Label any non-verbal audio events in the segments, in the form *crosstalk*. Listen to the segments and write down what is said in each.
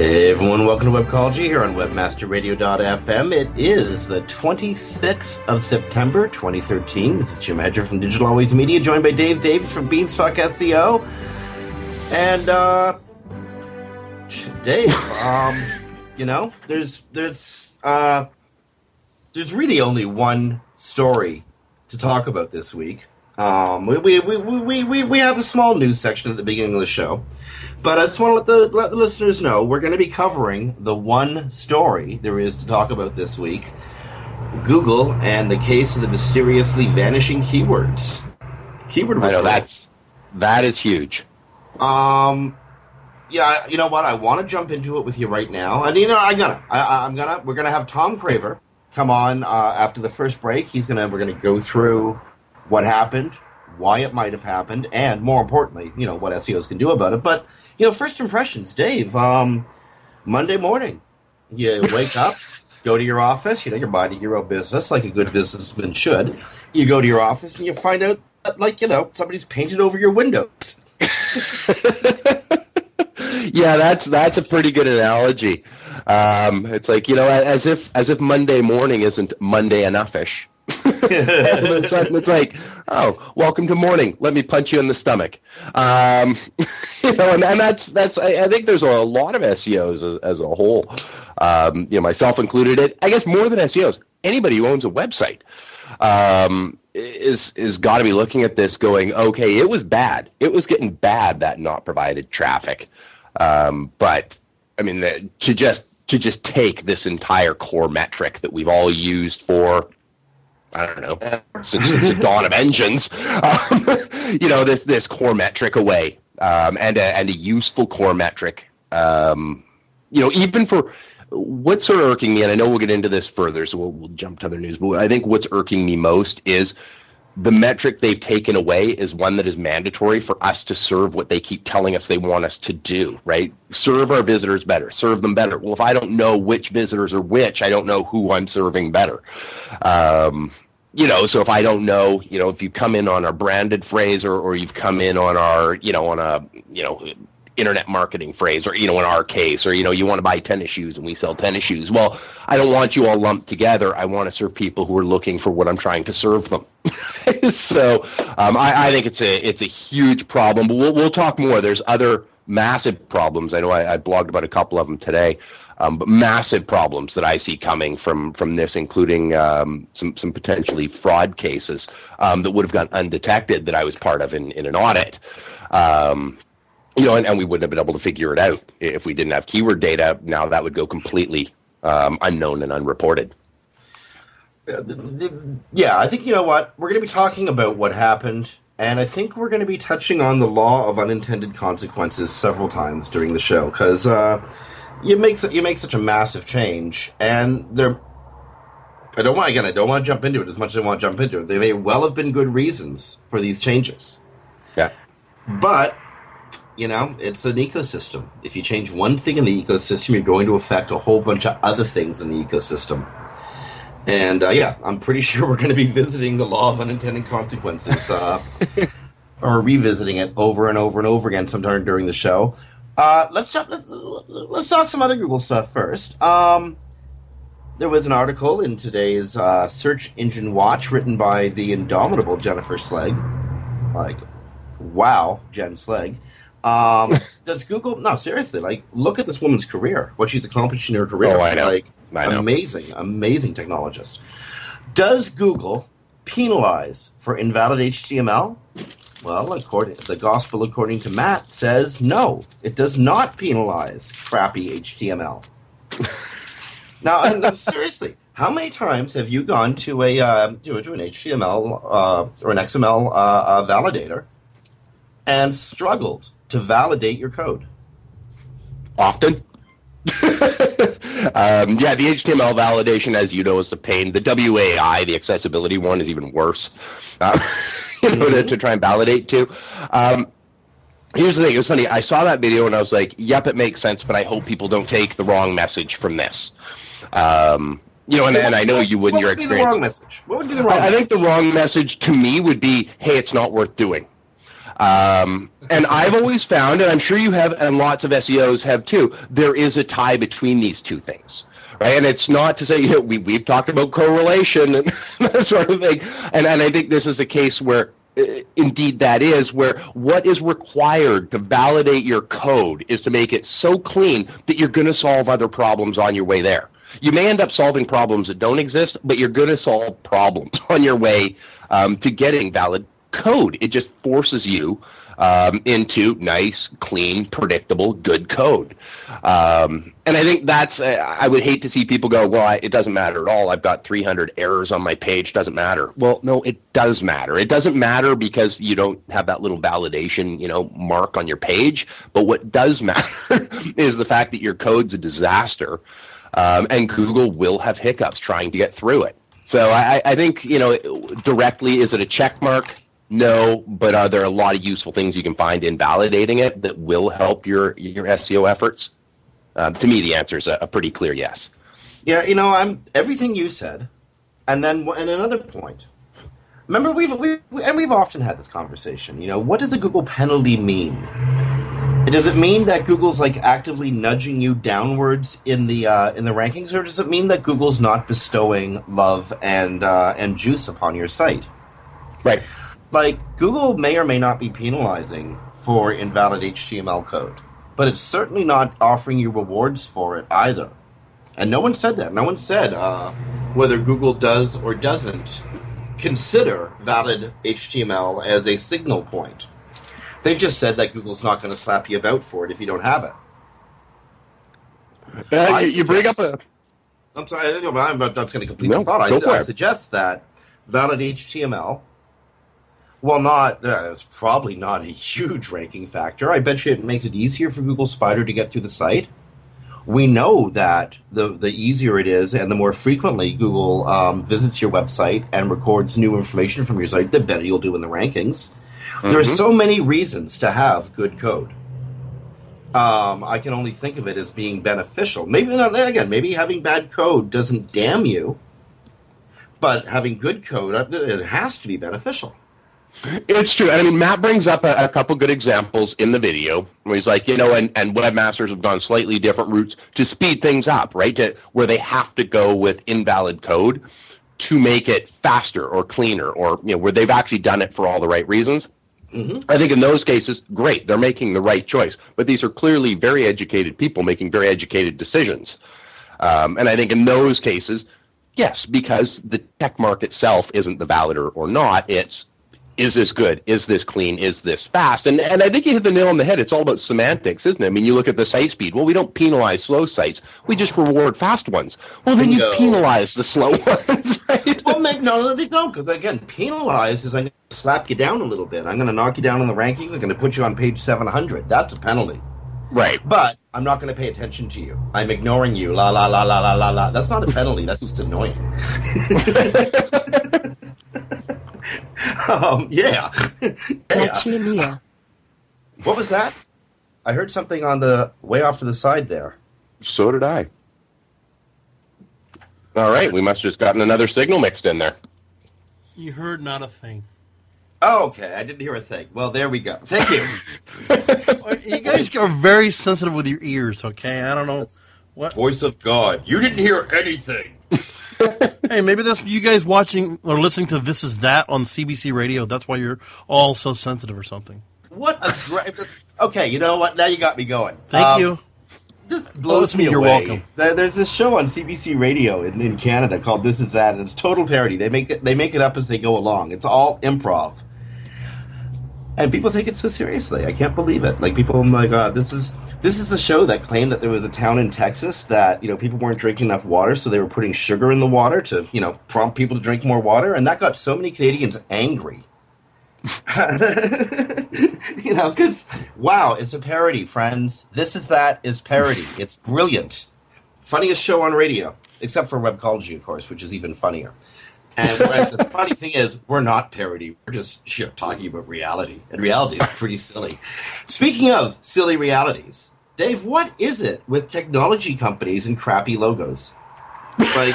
Hey everyone, welcome to Webcology here on WebmasterRadio.fm. It is the 26th of September 2013. This is Jim Hedger from Digital Always Media, joined by Dave Davies from Beanstalk SEO. And uh Dave, um, you know, there's there's uh there's really only one story to talk about this week. Um, we, we, we, we, we, we have a small news section at the beginning of the show. But I just want to let the, let the listeners know we're going to be covering the one story there is to talk about this week Google and the case of the mysteriously vanishing keywords. Keyword I know that's that is huge. Um, yeah, you know what? I want to jump into it with you right now, and you know I'm gonna, I, I'm gonna, we're gonna have Tom Craver come on uh, after the first break. He's gonna, we're gonna go through what happened, why it might have happened, and more importantly, you know what SEOs can do about it. But you know, first impressions, Dave. Um, Monday morning, you wake up, *laughs* go to your office. You know, you're minding your own business like a good businessman should. You go to your office and you find out that, like, you know, somebody's painted over your windows. *laughs* yeah, that's that's a pretty good analogy. Um, it's like you know, as if as if Monday morning isn't Monday enoughish. It's like, oh, welcome to morning. Let me punch you in the stomach. Um, *laughs* you know, and, and that's that's. I, I, think there's a lot of SEOs as, as a whole, um, you know, myself included. It, I guess, more than SEOs, anybody who owns a website um, is is got to be looking at this, going, okay, it was bad. It was getting bad that not provided traffic. Um, but I mean, the, to just to just take this entire core metric that we've all used for I don't know since, since the dawn of engines, *laughs* um, you know this this core metric away um, and a, and a useful core metric. Um, you know, even for what's sort of irking me, and I know we'll get into this further, so we'll, we'll jump to other news. But I think what's irking me most is the metric they've taken away is one that is mandatory for us to serve what they keep telling us they want us to do, right? Serve our visitors better, serve them better. Well, if I don't know which visitors are which, I don't know who I'm serving better. Um, you know, so if I don't know, you know, if you come in on our branded phrase or, or you've come in on our, you know, on a, you know, internet marketing phrase or you know in our case or you know you want to buy tennis shoes and we sell tennis shoes. Well i don't want you all lumped together. I want to serve people who are looking for what i'm trying to serve them. *laughs* So um, I, I, think it's a it's a huge problem but we'll, we'll talk more. There's other massive problems. I know i, I blogged about a couple of them today um, but massive problems that I see coming from from this, including um, some some potentially fraud cases um, that would have gone undetected that I was part of in, in an audit. You know, and, and we wouldn't have been able to figure it out if we didn't have keyword data. Now that would go completely um, unknown and unreported. Yeah, I think you know what we're going to be talking about what happened, and I think we're going to be touching on the law of unintended consequences several times during the show because uh, you make you make such a massive change, and there. I don't want again. I don't want to jump into it as much as I want to jump into it. There may well have been good reasons for these changes. Yeah, but you know, it's an ecosystem. If you change one thing in the ecosystem, you're going to affect a whole bunch of other things in the ecosystem. And uh, yeah, I'm pretty *laughs* sure we're going to be visiting the law of unintended consequences, uh, *laughs* or revisiting it over and over and over again sometime during the show. Uh, let's, talk, let's let's talk some other Google stuff first. Um, there was an article in today's uh, Search Engine Watch written by the indomitable Jennifer Slegg. Like, wow, Jen Slegg um, *laughs* does Google? No, seriously. Like, look at this woman's career. What she's accomplished in her career. Oh, I know. Like, I know. amazing, amazing technologist. Does Google penalize for invalid HTML? Well, according the gospel according to Matt says no, it does not penalize crappy HTML. *laughs* now, I mean, seriously, how many times have you gone to a uh, to, to an HTML uh, or an XML uh, uh, validator and struggled to validate your code? Often. *laughs* Um, yeah, the HTML validation, as you know, is a pain. The WAI, the accessibility one, is even worse. Uh, *laughs* you know, mm-hmm. to, to, try and validate to. Um, here's the thing. It was funny. I saw that video and I was like, "Yep, it makes sense," but I hope people don't take the wrong message from this. Um, you know, and, and I know you would in your experience. What would be the wrong message? What would be the wrong? I, I think the wrong message to me would be, "Hey, it's not worth doing." Um, and I've always found, and I'm sure you have, and lots of SEOs have too, there is a tie between these two things. Right? And it's not to say you know, we, we've talked about correlation and *laughs* that sort of thing. And, and I think this is a case where uh, indeed that is where what is required to validate your code is to make it so clean that you're going to solve other problems on your way there. You may end up solving problems that don't exist, but you're going to solve problems *laughs* on your way um, to getting valid code. It just forces you um, into nice, clean, predictable, good code. Um, and I think that's, uh, I would hate to see people go, well, I, it doesn't matter at all. I've got 300 errors on my page. Doesn't matter. Well, no, it does matter. It doesn't matter because you don't have that little validation, you know, mark on your page. But what does *laughs* matter is the fact that your code's a disaster. Um, and Google will have hiccups trying to get through it. So I, I think, you know, directly, is it a check mark? No, but are there a lot of useful things you can find in validating it that will help your your SEO efforts? Uh, to me, the answer is a, a, pretty clear yes. Yeah, you know, I'm everything you said, and then and another point. Remember, we've we, and we've often had this conversation. You know, what does a Google penalty mean? Does it mean that Google's like actively nudging you downwards in the uh, in the rankings, or does it mean that Google's not bestowing love and uh, and juice upon your site? Right like Google may or may not be penalizing for invalid HTML code, but it's certainly not offering you rewards for it either. And no one said that. No one said uh, whether Google does or doesn't consider valid HTML as a signal point. They just said that Google's not going to slap you about for it if you don't have it. Uh, you, you bring up a. I'm sorry, I'm, I'm just going to complete no, the thought. I, I suggest that valid HTML well, not uh, it's probably not a huge ranking factor. I bet you it makes it easier for Google Spider to get through the site. We know that the the easier it is, and the more frequently Google um, visits your website and records new information from your site, the better you'll do in the rankings. Mm-hmm. There are mm-hmm. so many reasons to have good code. Um, I can only think of it as being beneficial. Maybe not again. Maybe having bad code doesn't damn you, but having good code uh, it has to be beneficial. It's true. I mean, Matt brings up a, a, couple good examples in the video where he's like, you know, and, and webmasters have gone slightly different routes to speed things up, right? To where they have to go with invalid code to make it faster or cleaner or, you know, where they've actually done it for all the right reasons. Mm-hmm. I think in those cases, great, they're making the right choice. But these are clearly very educated people making very educated decisions. Um, and I think in those cases, yes, because the tech mark itself isn't the validator or not, it's is this good? Is this clean? Is this fast? And and I think you hit the nail on the head. It's all about semantics, isn't it? I mean, you look at the site speed. Well, we don't penalize slow sites. We just reward fast ones. Well, then Bingo. you penalize the slow *laughs* ones, right? Well, make, no, they don't, because again, penalize is I'm going to slap you down a little bit. I'm going to knock you down in the rankings. I'm going to put you on page 700. That's a penalty. Right. But I'm not going to pay attention to you. I'm ignoring you. La la la la la la la. That's not a penalty. That's just annoying. *laughs* *laughs* um, yeah. *laughs* yeah. *sighs* What was that? I heard something on the way off to the side there. So did I. All right, we must have just gotten another signal mixed in there. You heard not a thing. Oh, okay. I didn't hear a thing. Well, there we go. Thank you. *laughs* you guys are very sensitive with your ears, okay? I don't know. What? Voice of God. You didn't hear anything. *laughs* *laughs* hey, maybe that's you guys watching or listening to This Is That on CBC Radio. That's why you're all so sensitive or something. What a great. Okay, you know what? Now you got me going. Thank um, you. This blows oh, me you're away. welcome. There's this show on CBC Radio in, in Canada called This Is That, and it's total parody. They make it they make it up as they go along. It's all improv and people take it so seriously. I can't believe it. Like people, oh my god, this is this is a show that claimed that there was a town in Texas that you know people weren't drinking enough water, so they were putting sugar in the water to you know prompt people to drink more water, and that got so many Canadians angry. *laughs* you know, because wow, it's a parody, friends. This is that is parody. It's brilliant. funniest show on radio, except for Web Webcology, of course, which is even funnier. And the funny thing is, we're not parody. We're just know, talking about reality, and reality is pretty silly. Speaking of silly realities, Dave, what is it with technology companies and crappy logos? Like,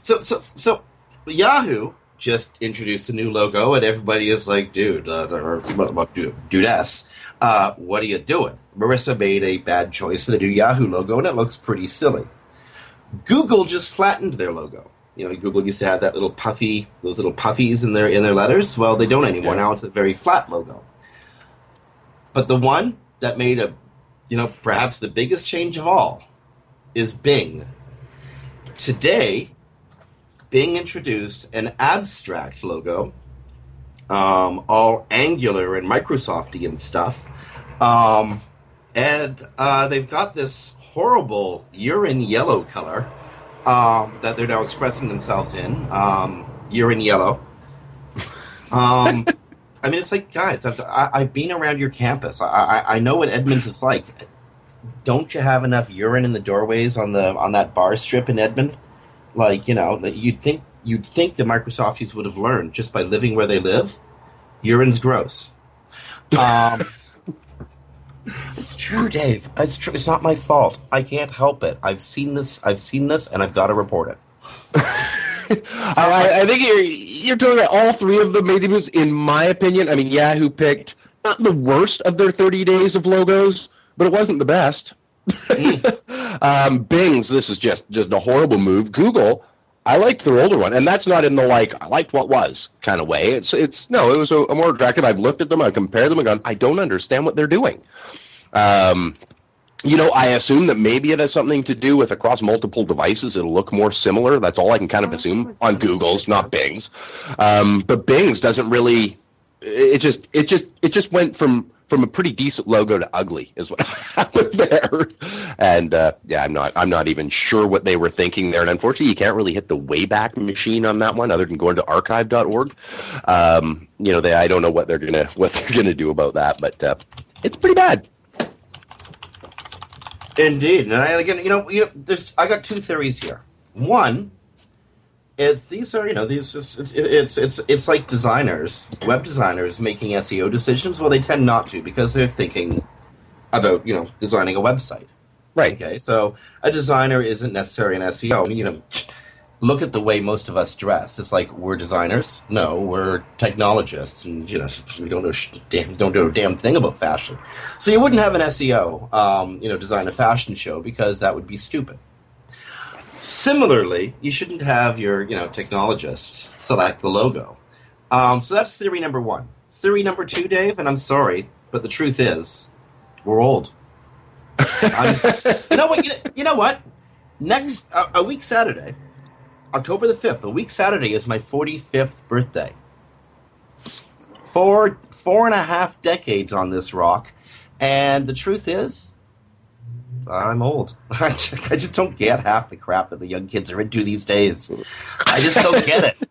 so so so Yahoo just introduced a new logo, and everybody is like, dude, uh, or, well, dude, dudess, uh, what are you doing? Marissa made a bad choice for the new Yahoo logo, and it looks pretty silly. Google just flattened their logo. You know, Google used to have that little puffy, those little puffies in their in their letters. Well, they don't anymore. Now it's a very flat logo. But the one that made a, you know, perhaps the biggest change of all, is Bing. Today, Bing introduced an abstract logo, um, all Angular and Microsofty and stuff, um, and uh, they've got this horrible urine yellow color um, that they're now expressing themselves in. Um, in yellow. Um, *laughs* I mean, it's like, guys, I've, I, have been around your campus. I, I, I know what Edmonds is like. Don't you have enough urine in the doorways on the on that bar strip in Redmond? Like, you know, you'd think you'd think the Microsofties would have learned just by living where they live. Urine's gross. Um, *laughs* it's true, Dave. It's true. It's not my fault. I can't help it. I've seen this. I've seen this, and I've got to report it. *laughs* I, I, think you're you're talking about all three of the major moves. In my opinion, I mean, Yahoo picked not the worst of their 30 days of logos, but it wasn't the best. Mm. *laughs* um, Bing's this is just just a horrible move. Google, I liked their older one, and that's not in the like I liked what was kind of way. It's it's no, it was a, a more attractive. I've looked at them, I compared them, and gone, I don't understand what they're doing. Um, you know, I assume that maybe it has something to do with across multiple devices. It'll look more similar. That's all I can kind of oh, assume on Google's, not Bing's. Um, but Bing's doesn't really. It just it just it just went from from a pretty decent logo to ugly is what *laughs* happened there. And uh, yeah, I'm not I'm not even sure what they were thinking there. And unfortunately, you can't really hit the wayback machine on that one, other than going to archive.org. Um, you know, they I don't know what they're gonna *laughs* what they're gonna do about that, but uh, it's pretty bad. Indeed, and I, again, you know, you know, I got two theories here. One it's these are you know these just, it's, it's it's it's like designers, web designers making SEO decisions. Well, they tend not to because they're thinking about you know designing a website. Right. Okay. So a designer isn't necessarily an SEO. You know, *tsk* look at the way most of us dress. It's like we're designers. No, we're technologists, and you know we don't know damn don't know a damn thing about fashion. So you wouldn't have an SEO, um, you know, design a fashion show because that would be stupid. Similarly, you shouldn't have your you know technologists select the logo. Um, so that's theory number one. Theory number two, Dave, and I'm sorry, but the truth is, we're old. you know what? You, you, know what? Next uh, a week Saturday, October the fifth, a week Saturday is my 45th birthday. Four four and a half decades on this rock, and the truth is, I'm old. *laughs* I just don't get half the crap that the young kids are into these days. I just don't get it.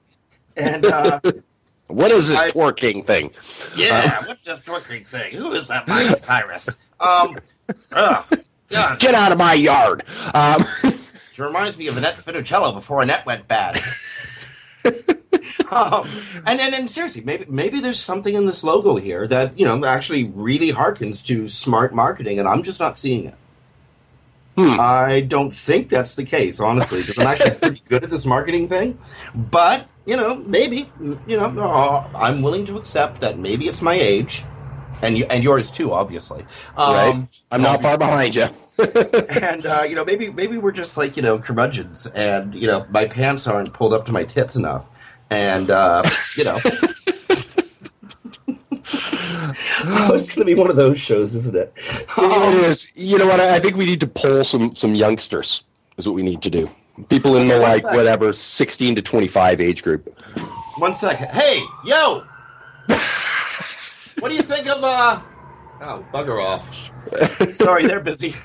And uh, *laughs* what is this I, twerking thing? Yeah, uh, what's this twerking thing? Who is that Miley Cyrus? Um, ugh, Get out of my yard. Um, *laughs* she reminds me of Annette Funicello before Annette went bad. um, and, and and seriously, maybe maybe there's something in this logo here that you know actually really harkens to smart marketing, and I'm just not seeing it. Hmm. I don't think that's the case, honestly, because I'm actually *laughs* pretty good at this marketing thing. But you know, maybe you know, uh, I'm willing to accept that maybe it's my age, and you, and yours too, obviously. Um, right. I'm not far behind you. *laughs* and uh, you know, maybe maybe we're just like you know curmudgeons, and you know, my pants aren't pulled up to my tits enough, and uh, you know. Oh, *laughs* it's going to be one of those shows, isn't it? *laughs* Um, it is. You know what? I think we need to poll some some youngsters. Is what we need to do. People in the like whatever sixteen to twenty five age group. One second. Hey, yo. *laughs* what do you think of uh? Oh, bugger off. Sorry, they're busy.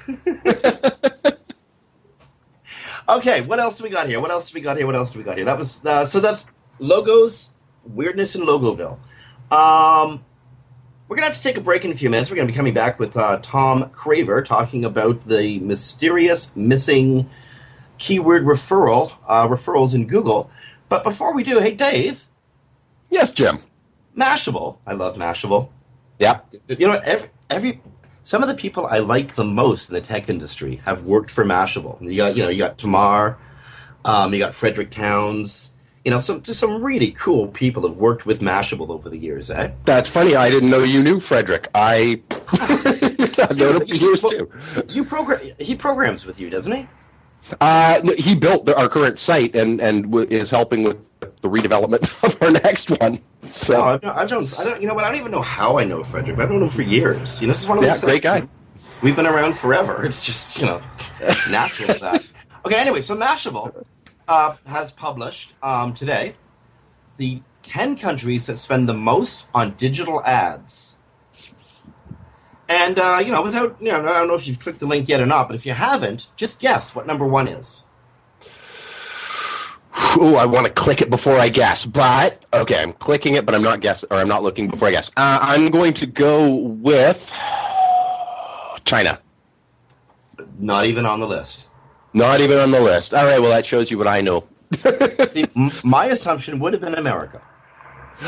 okay, what else do we got here? What else do we got here? What else do we got here? That was uh, so that's logos weirdness in Logoville. Um, We're going to have to take a break in a few minutes. We're going to be coming back with uh, Tom Craver talking about the mysterious missing keyword referral uh, referrals in Google. But before we do, hey Dave. Yes, Jim. Mashable. I love Mashable. Yeah. You know, every every some of the people I like the most in the tech industry have worked for Mashable. You got you know you got Tamar, um, you got Frederick Townes. You know, some just some really cool people have worked with Mashable over the years. Eh? That's funny. I didn't know you knew Frederick. I *laughs* I've known him for years too. You program. He programs with you, doesn't he? Uh, he built the, our current site and and w- is helping with the redevelopment *laughs* of our next one. So Oh, I've known, I've known, I don't, you know what? I don't even know how I know Frederick. But I've known him for years. You know, this is one of yeah, those great guy. We've been around forever. It's just, you know, natural *laughs* that. Okay, anyway, so Mashable uh, has published um, today the 10 countries that spend the most on digital ads. And, uh, you know, without, you know, I don't know if you've clicked the link yet or not, but if you haven't, just guess what number one is. Ooh, I want to click it before I guess, but okay, I'm clicking it, but I'm not guess or I'm not looking before I guess. Uh, I'm going to go with China. Not even on the list. Not even on the list. All right, well that shows you what I know. *laughs* See, m- my assumption would have been America.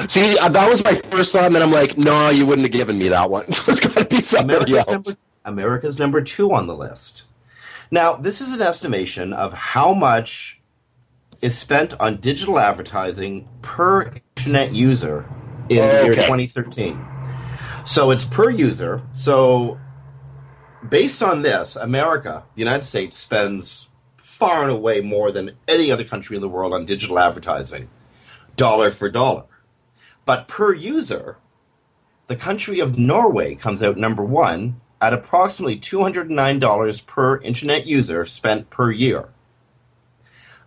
See, uh, that was my first thought, and then I'm like, no, you wouldn't have given me that one. *laughs* So it's got to be somebody America's else. number, America's number two on the list. Now, this is an estimation of how much is spent on digital advertising per internet user in the year 2013. So it's per user. So, based on this, America, the United States, spends far and away more than any other country in the world on digital advertising, dollar for dollar. But per user, the country of Norway comes out number one at approximately $209 per internet user spent per year.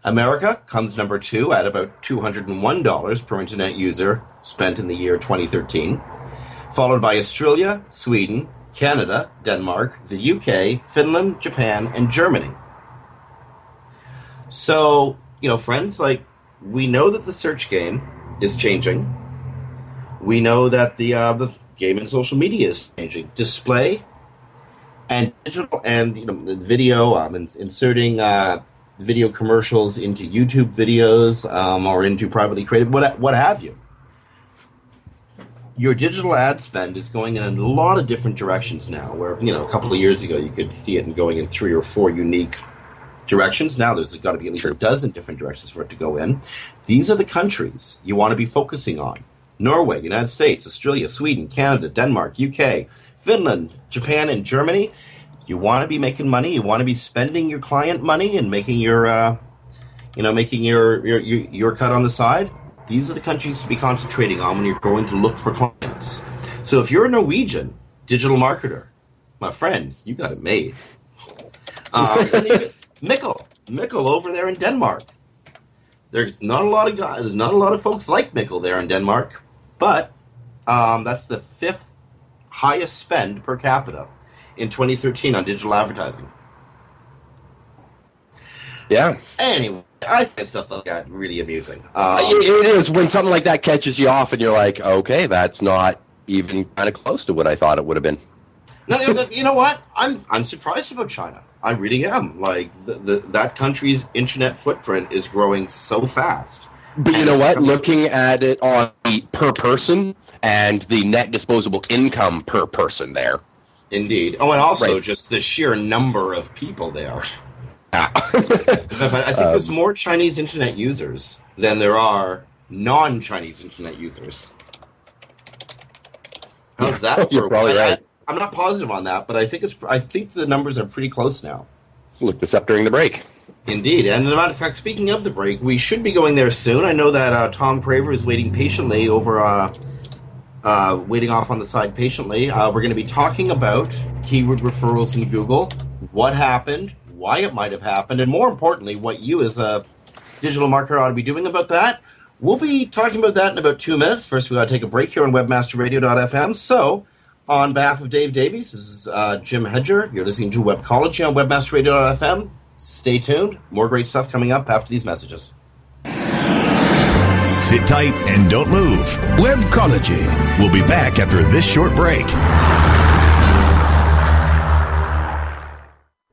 America comes number two at about $201 per internet user spent in the year 2013, followed by Australia, Sweden, Canada, Denmark, the UK, Finland, Japan, and Germany. So, you know, friends, like, we know that the search game is changing we know that the uh, game and social media is changing. Display and digital and you know video, um, in, inserting uh, video commercials into YouTube videos um, or into privately created what what have you. Your digital ad spend is going in a lot of different directions now. Where you know a couple of years ago you could see it going in three or four unique directions. Now there's got to be at least a dozen different directions for it to go in. These are the countries you want to be focusing on. Norway, United States, Australia, Sweden, Canada, Denmark, UK, Finland, Japan, and Germany. You want to be making money. You want to be spending your client money and making your, uh, you know, making your, your your your cut on the side. These are the countries to be concentrating on when you're going to look for clients. So if you're a Norwegian digital marketer, my friend, you got it made. Um, and *laughs* Mikkel, Mikkel over there in Denmark. There's not a lot of guys, there's not a lot of folks like Mikkel there in Denmark, but um, that's the fifth highest spend per capita in 2013 on digital advertising. Yeah, Anyway, I find stuff like that really amusing. Uh, Um, it is when something like that catches you off, and you're like, okay, that's not even kind of close to what I thought it would have been. No, you know, what? I'm I'm surprised about China. I really am. Like the, the, that country's internet footprint is growing so fast. But you know what? Looking at it on the per person and the net disposable income per person there. Indeed. Oh, and also Right. just the sheer number of people there. *laughs* I think there's more Chinese internet users than there are non-Chinese internet users. How's that? *laughs* You're probably I- I- right. I'm not positive on that, but I think it's. I think the numbers are pretty close now. Look this up during the break. Indeed, and as a matter of fact, speaking of the break, we should be going there soon. I know that uh, Tom Craver is waiting patiently over, uh, uh, waiting off on the side patiently. Uh, we're going to be talking about keyword referrals in Google, what happened, why it might have happened, and more importantly, what you as a digital marketer ought to be doing about that. We'll be talking about that in about two minutes. First, we got to take a break here on WebmasterRadio.fm. So, on behalf of Dave Davies, this is uh, Jim Hedger. You're listening to Webcology on WebmasterRadio.fm. Stay tuned. More great stuff coming up after these messages. Sit tight and don't move. Webcology. We'll be back after this short break.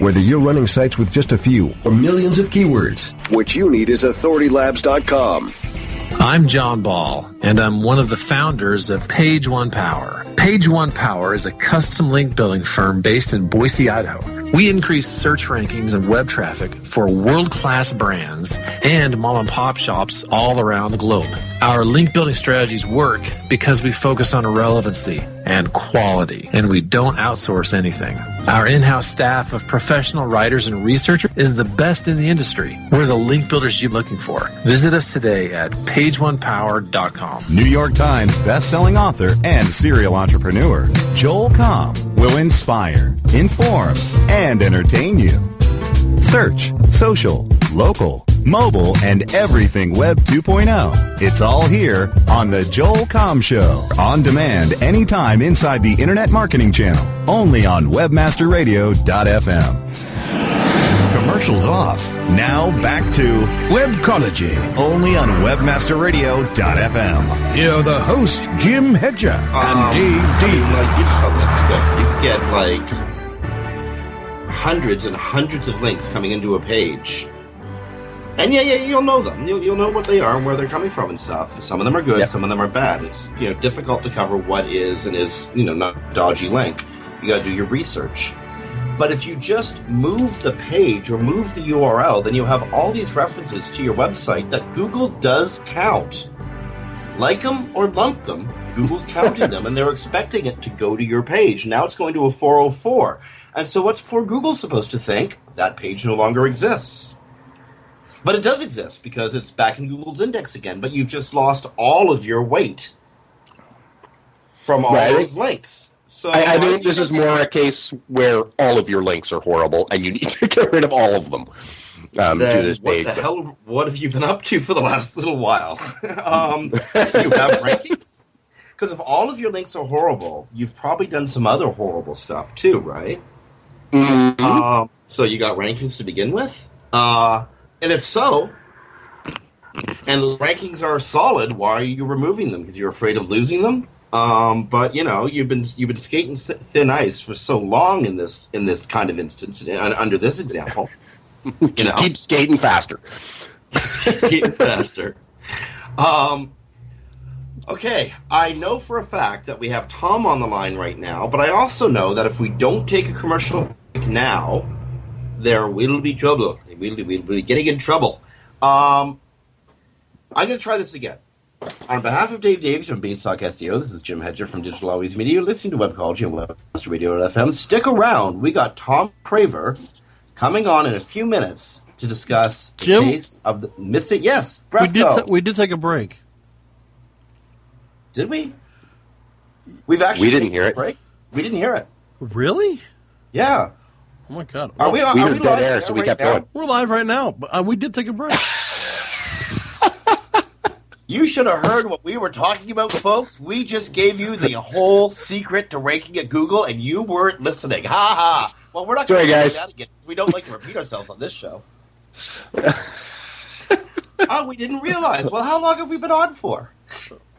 Whether you're running sites with just a few or millions of keywords, what you need is authoritylabs.com. I'm John Ball, and I'm one of the founders of Page One Power. Page One Power is a custom link building firm based in Boise, Idaho. We increase search rankings and web traffic for world class brands and mom and pop shops all around the globe. Our link building strategies work because we focus on relevancy and quality, and we don't outsource anything. Our in house staff of professional writers and researchers is the best in the industry. We're the link builders you're looking for. Visit us today at pageonepower.com. New York Times best-selling author and serial entrepreneur Joel Comm will inspire, inform, and entertain you. Search, social, local, mobile, and everything Web 2.0. It's all here on the Joel Comm Show. On demand anytime inside the Internet Marketing Channel. Only on WebmasterRadio.fm. Commercials off. Now back to Webcology. only on WebmasterRadio.fm. Here are the hosts, Jim Hedger and um, Dave Davies. Like you saw that stuff. You get like hundreds and hundreds of links coming into a page. And yeah, yeah, you'll know them. You'll, you'll know what they are and where they're coming from and stuff. Some of them are good, Yep. some of them are bad. It's you know difficult to cover what is and is you know not a dodgy link. You got to do your research. But if you just move the page or move the URL, then you'll have all these references to your website that Google does count. Like them or lump them, Google's counting them and they're expecting it to go to your page. Now it's going to a 404. And so what's poor Google supposed to think? That page no longer exists. But it does exist because it's back in Google's index again, but you've just lost all of your weight from all Right. those links. So I, I think this is more a case where all of your links are horrible and you *laughs* need to get rid of all of them um, then what page. the but- hell? What have you been up to for the last little while? *laughs* um, you have *laughs* rankings because if all of your links are horrible, you've probably done some other horrible stuff too, right? Mhm. Um, so you got rankings to begin with, uh, and if so, and rankings are solid, why are you removing them? Because you're afraid of losing them. Um, but you know you've been you've been skating thin ice for so long in this in this kind of instance uh, under this example. *laughs* You know, keep skating faster. *laughs* keeps getting faster. Um, okay, I know for a fact that we have Tom on the line right now, but I also know that if we don't take a commercial break now, there will be trouble. We'll, we'll be getting in trouble. Um, I'm going to try this again. On behalf of Dave Davies from Beanstalk SEO, this is Jim Hedger from Digital Always Media. You're listening to Webcology and Webmaster Radio FM. Stick around. We got Tom Craver coming on in a few minutes to discuss the Jim? case of the missing. Yes, We did. Did, we did take a break. Did we? We've actually We didn't hear a it. break. We didn't hear it. Really? Yeah. Oh my god. Are we? We Are were we dead live air, so we now? kept going. We're live right now, but uh, we did take a break. You should have heard what we were talking about, folks. We just gave you the whole secret to ranking at Google, and you weren't listening. Ha ha. Well, we're not going to do guys. that again. We don't like to repeat ourselves on this show. *laughs* oh, we didn't realize. Well, how long have we been on for?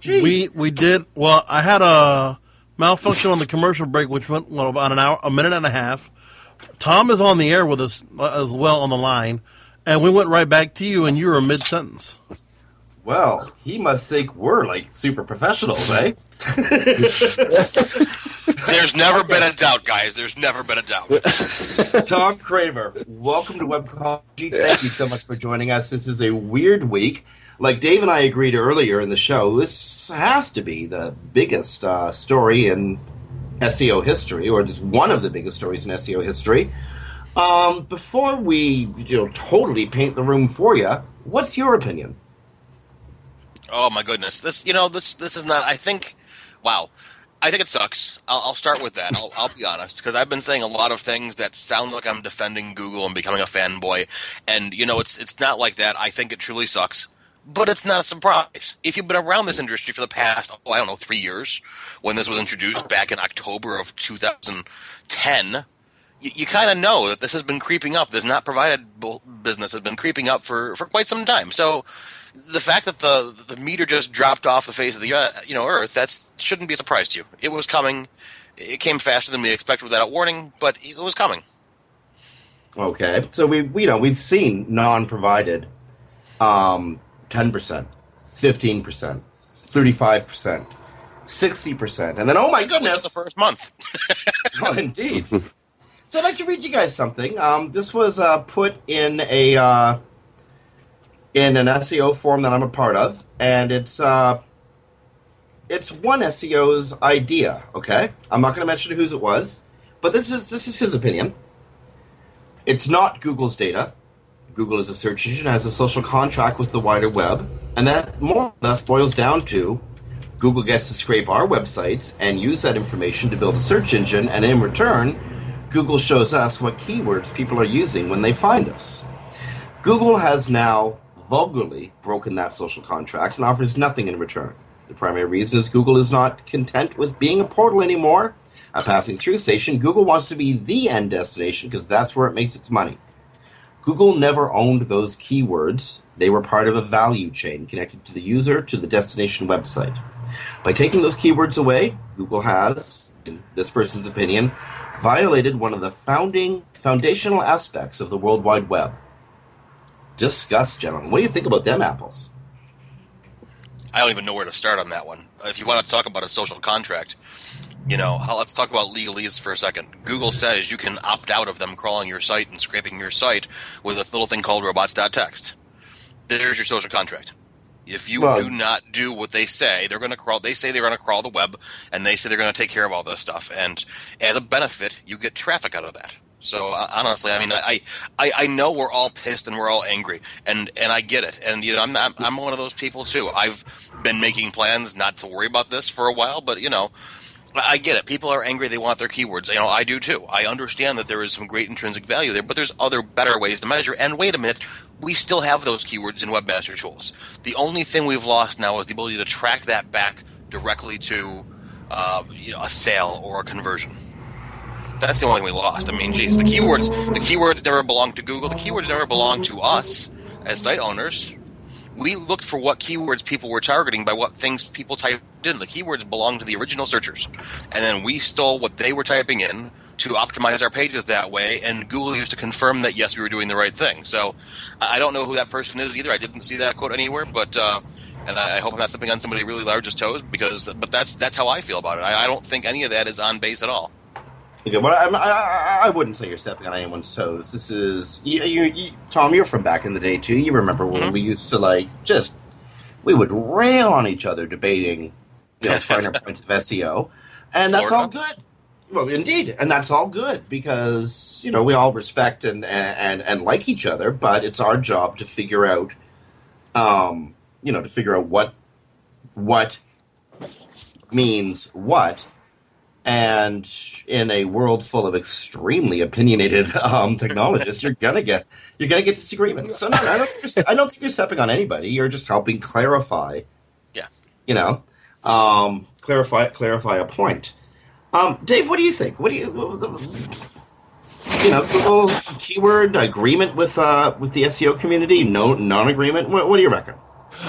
Jeez. we we did. Well, I had a malfunction on the commercial break, which went well about an hour, a minute and a half. Tom is on the air with us uh, as well on the line, and we went right back to you, and you were mid sentence. Well, he must think we're like super professionals, eh? *laughs* There's never been a doubt, guys. There's never been a doubt. *laughs* Tom Craver, welcome to Webcology. Thank you so much for joining us. This is a weird week. Like Dave and I agreed earlier in the show, this has to be the biggest uh, story in SEO history, or just one of the biggest stories in SEO history. Um, before we you know, totally paint the room for you, what's your opinion? Oh my goodness. This you know, this this is not I think wow. I think it sucks. I'll, I'll start with that. I'll, I'll be honest because I've been saying a lot of things that sound like I'm defending Google and becoming a fanboy, and you know it's it's not like that. I think it truly sucks, but it's not a surprise. If you've been around this industry for the past, oh, I don't know, three years, when this was introduced back in October of 2010, you, you kind of know that this has been creeping up. This not provided business has been creeping up for for quite some time. So the fact that the the meter just dropped off the face of the uh, you know Earth that shouldn't be a surprise to you. It was coming. It came faster than we expected without warning, but it was coming. Okay, so we we you know we've seen non-provided, um, ten percent, fifteen percent, thirty-five percent, sixty percent, and then oh my goodness, the first month. *laughs* oh, indeed. So I'd like to read you guys something. Um, this was uh, put in a uh, in an SEO forum that I'm a part of, and it's uh, it's one SEO's idea. Okay, I'm not going to mention whose it was, but this is this is his opinion. It's not Google's data. Google is a search engine, has a social contract with the wider web, and that more or less boils down to Google gets to scrape our websites and use that information to build a search engine, and in return, Google shows us what keywords people are using when they find us. Google has now vulgarly broken that social contract and offers nothing in return. The primary reason is Google is not content with being a portal anymore, a passing through station. Google wants to be the end destination because that's where it makes its money. Google never owned those keywords. They were part of a value chain connected to the user to the destination website. By taking those keywords away, Google has, in this person's opinion, violated one of the founding foundational aspects of the World Wide Web. Discuss, gentlemen. What do you think about them apples? I don't even know where to start on that one. If you want to talk about a social contract, you know, let's talk about legalese for a second. Google says you can opt out of them crawling your site and scraping your site with a little thing called robots.txt. There's your social contract. If you Well- do not do what they say, they're going to crawl. They say they're going to crawl the web, and they say they're going to take care of all this stuff. And as a benefit, you get traffic out of that. So uh, honestly, I mean, I, I I know we're all pissed and we're all angry, and and I get it. And you know, I'm I'm, I'm one of those people too. I've been making plans not to worry about this for a while, but you know, I get it. People are angry. They want their keywords. You know, I do too. I understand that there is some great intrinsic value there, but there's other better ways to measure. And wait a minute, we still have those keywords in Webmaster Tools. The only thing we've lost now is the ability to track that back directly to uh, you know, a sale or a conversion. That's the only thing we lost. I mean, geez, the keywords the keywords never belonged to Google. The keywords never belonged to us as site owners. We looked for what keywords people were targeting by what things people typed in. The keywords belonged to the original searchers, and then we stole what they were typing in to optimize our pages that way. And Google used to confirm that yes, we were doing the right thing. So I don't know who that person is either. I didn't see that quote anywhere, but. Uh, and I hope I'm not stepping on somebody really large's toes because, but that's that's how I feel about it. I, I don't think any of that is on base at all. Okay, well, I, I, I wouldn't say you're stepping on anyone's toes. This is you, you, you, Tom. You're from back in the day too. You remember when Mhm. we used to like just we would rail on each other debating, you know, *laughs* finer points of SEO, and that's all good. Well, indeed, and that's all good because you know we all respect and and and like each other, but it's our job to figure out, um, you know, to figure out what what means what and in a world full of extremely opinionated um, technologists, you're gonna get you're gonna get disagreements. So no, I don't think you're, I don't think you're stepping on anybody. You're just helping clarify. Yeah. You know, um, clarify clarify a point. Um, Dave, what do you think? What do you you know Google keyword agreement with uh, with the SEO community? No non agreement. What, what do you reckon?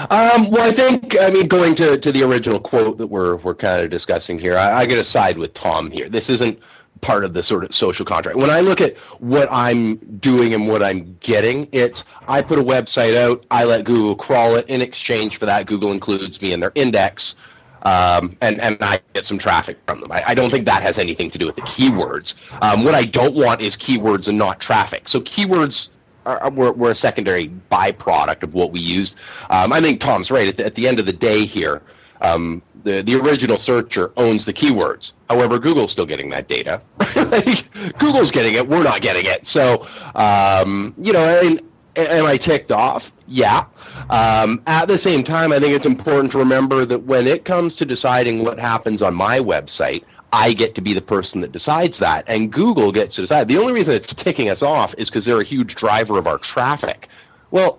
Um, well, I think I mean going to, to the original quote that we're we're kind of discussing here. I, I got to side with Tom here. This isn't part of the sort of social contract. When I look at what I'm doing and what I'm getting, it's I put a website out, I let Google crawl it. In exchange for that, Google includes me in their index, um, and and I get some traffic from them. I, I don't think that has anything to do with the keywords. Um, what I don't want is keywords and not traffic. So keywords are, were, were a secondary byproduct of what we used. Um, I think Tom's right. At the, at the end of the day here, um, the, the original searcher owns the keywords. However, Google's still getting that data. *laughs* Google's getting it. We're not getting it. So, um, you know, mean, am I ticked off? Yeah. Um, at the same time, I think it's important to remember that when it comes to deciding what happens on my website, I get to be the person that decides that, and Google gets to decide. The only reason it's ticking us off is because they're a huge driver of our traffic. Well,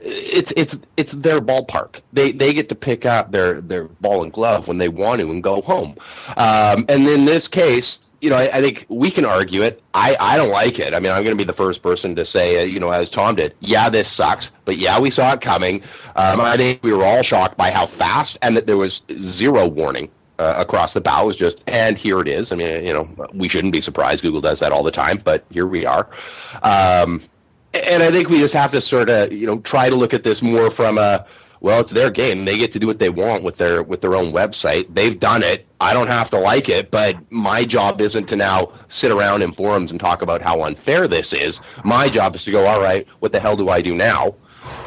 it's it's it's their ballpark. They they get to pick up their their ball and glove when they want to and go home. Um, and in this case, you know, I, I, think we can argue it. I, I don't like it. I mean, I'm going to be the first person to say, uh, you know, as Tom did, yeah, this sucks, but yeah, we saw it coming. Um, I think we were all shocked by how fast and that there was zero warning uh, across the bow. Was just, and here it is. I mean, you know, we shouldn't be surprised. Google does that all the time, but here we are. Um, and I think we just have to sort of, you know, try to look at this more from a, well, it's their game. They get to do what they want with their with their own website. They've done it. I don't have to like it, but my job isn't to now sit around in forums and talk about how unfair this is. My job is to go, all right, what the hell do I do now?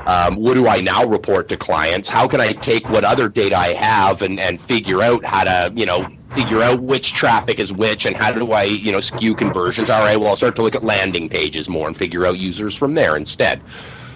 Um, what do I now report to clients? How can I take what other data I have and, and figure out how to, you know, figure out which traffic is which and how do I, you know, skew conversions? All right, well, I'll start to look at landing pages more and figure out users from there instead.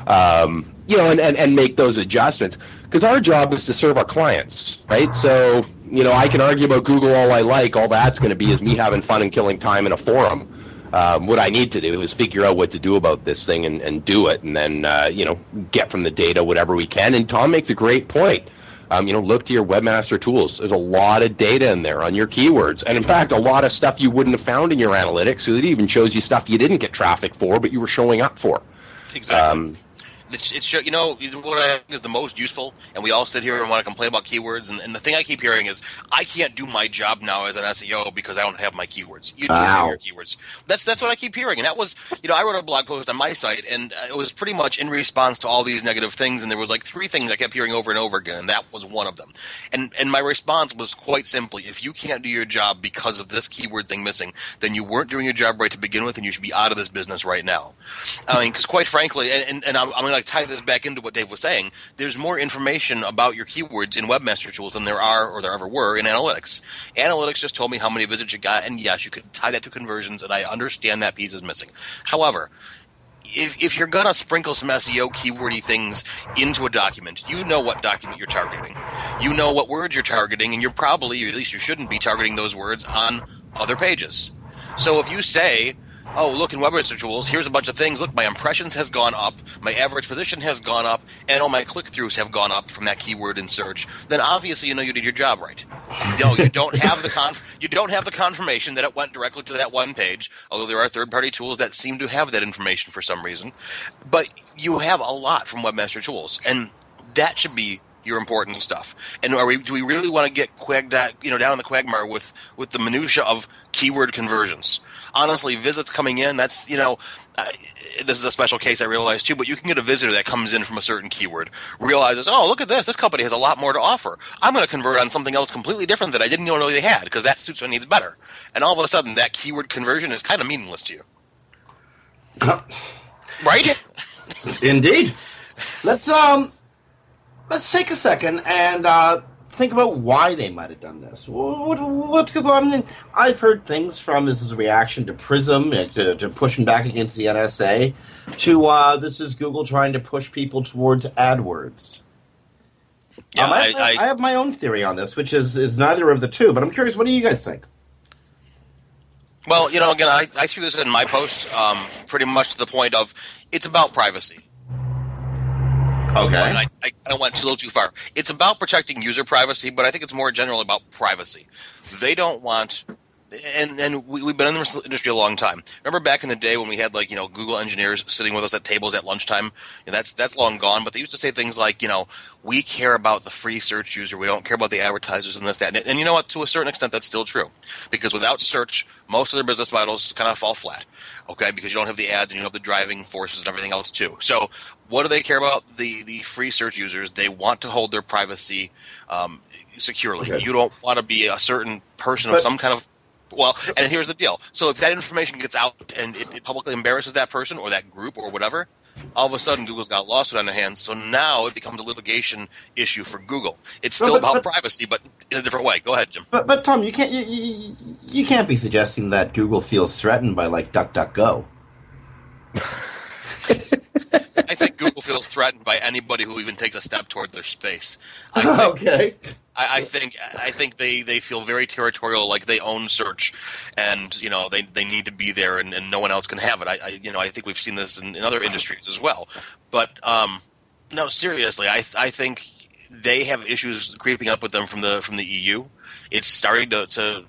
Um, you know, and, and, and make those adjustments. Because our job is to serve our clients, right? So, you know, I can argue about Google all I like. All that's going to be is me having fun and killing time in a forum. Um, what I need to do is figure out what to do about this thing and, and do it, and then, uh, you know, get from the data whatever we can. And Tom makes a great point. Um, you know, look to your webmaster tools. There's a lot of data in there on your keywords, and in fact, a lot of stuff you wouldn't have found in your analytics. So it even shows you stuff you didn't get traffic for, but you were showing up for. Exactly. Um, it's, it's you know what I think is the most useful, and we all sit here and want to complain about keywords. And, and, the thing I keep hearing is I can't do my job now as an SEO because I don't have my keywords. You do have your keywords. That's that's what I keep hearing, and that was you know I wrote a blog post on my site, and it was pretty much in response to all these negative things. And there was like three things I kept hearing over and over again, and that was one of them. And and my response was quite simply: if you can't do your job because of this keyword thing missing, then you weren't doing your job right to begin with, and you should be out of this business right now. I mean, because quite frankly, and, and, and I'm, I'm going to tie this back into what Dave was saying, there's more information about your keywords in Webmaster Tools than there are or there ever were in Analytics. Analytics just told me how many visits you got, and yes, you could tie that to conversions, and I understand that piece is missing. However, if, if you're gonna sprinkle some SEO keywordy things into a document, you know what document you're targeting. You know what words you're targeting, and you're probably, or at least you shouldn't be targeting those words on other pages. So if you say, oh, look in web research tools, here's a bunch of things. Look, my impressions has gone up, my average position has gone up, and all my click throughs have gone up from that keyword in search. Then obviously you know you did your job right. *laughs* No, you don't have the conf- you don't have the confirmation that it went directly to that one page. Although there are third party tools that seem to have that information for some reason, but you have a lot from Webmaster Tools, and that should be your important stuff. And are we, do we really want to get quag, you know, down in the quagmire with, with the minutia of keyword conversions? Honestly, visits coming in, that's, you know, uh, this is a special case I realize too, but you can get a visitor that comes in from a certain keyword, realizes, oh, look at this, this company has a lot more to offer. I'm going to convert on something else completely different that I didn't know they had because that suits my needs better. And all of a sudden, that keyword conversion is kind of meaningless to you. *coughs* right? Indeed. Let's um let's take a second and uh, think about why they might have done this. What, what's good? I mean, I've heard things from this is a reaction to Prism, uh, to, to pushing back against the NSA, to uh, this is Google trying to push people towards AdWords. Yeah, um, I, I, I, have my own theory on this, which is, is neither of the two, but I'm curious, what do you guys think? Well, you know, again, I, I threw this in my post um, pretty much to the point of it's about privacy. Okay. I, I, I went a little too far. It's about protecting user privacy, but I think it's more general about privacy. They don't want and and we, have been in the industry a long time. Remember back in the day when we had like you know Google engineers sitting with us at tables at lunchtime? You know, that's that's long gone. But they used to say things like you know we care about the free search user, we don't care about the advertisers and this that. And, and you know what? To a certain extent, that's still true because without search, most of their business models kind of fall flat. Okay, because you don't have the ads and you don't have the driving forces and everything else too. So what do they care about? The the free search users. They want to hold their privacy. Um, securely. Okay. You don't want to be a certain person but, of some kind of well, and here's the deal. So if that information gets out and it, it, publicly embarrasses that person or that group or whatever, all of a sudden Google's got a lawsuit on their hands. So now it becomes a litigation issue for Google. It's still but, about but, privacy, but in a different way. Go ahead, Jim. But, but Tom, you can't you, you, you can't be suggesting that Google feels threatened by like DuckDuckGo. *laughs* threatened by anybody who even takes a step toward their space. *laughs* Think, okay. I, I think I think they, they feel very territorial, like they own search, and you know they, they need to be there, and, and no one else can have it. I, I you know I think we've seen this in, in other industries as well. But um, no, seriously, I I think they have issues creeping up with them from the from the EU. It's starting to, to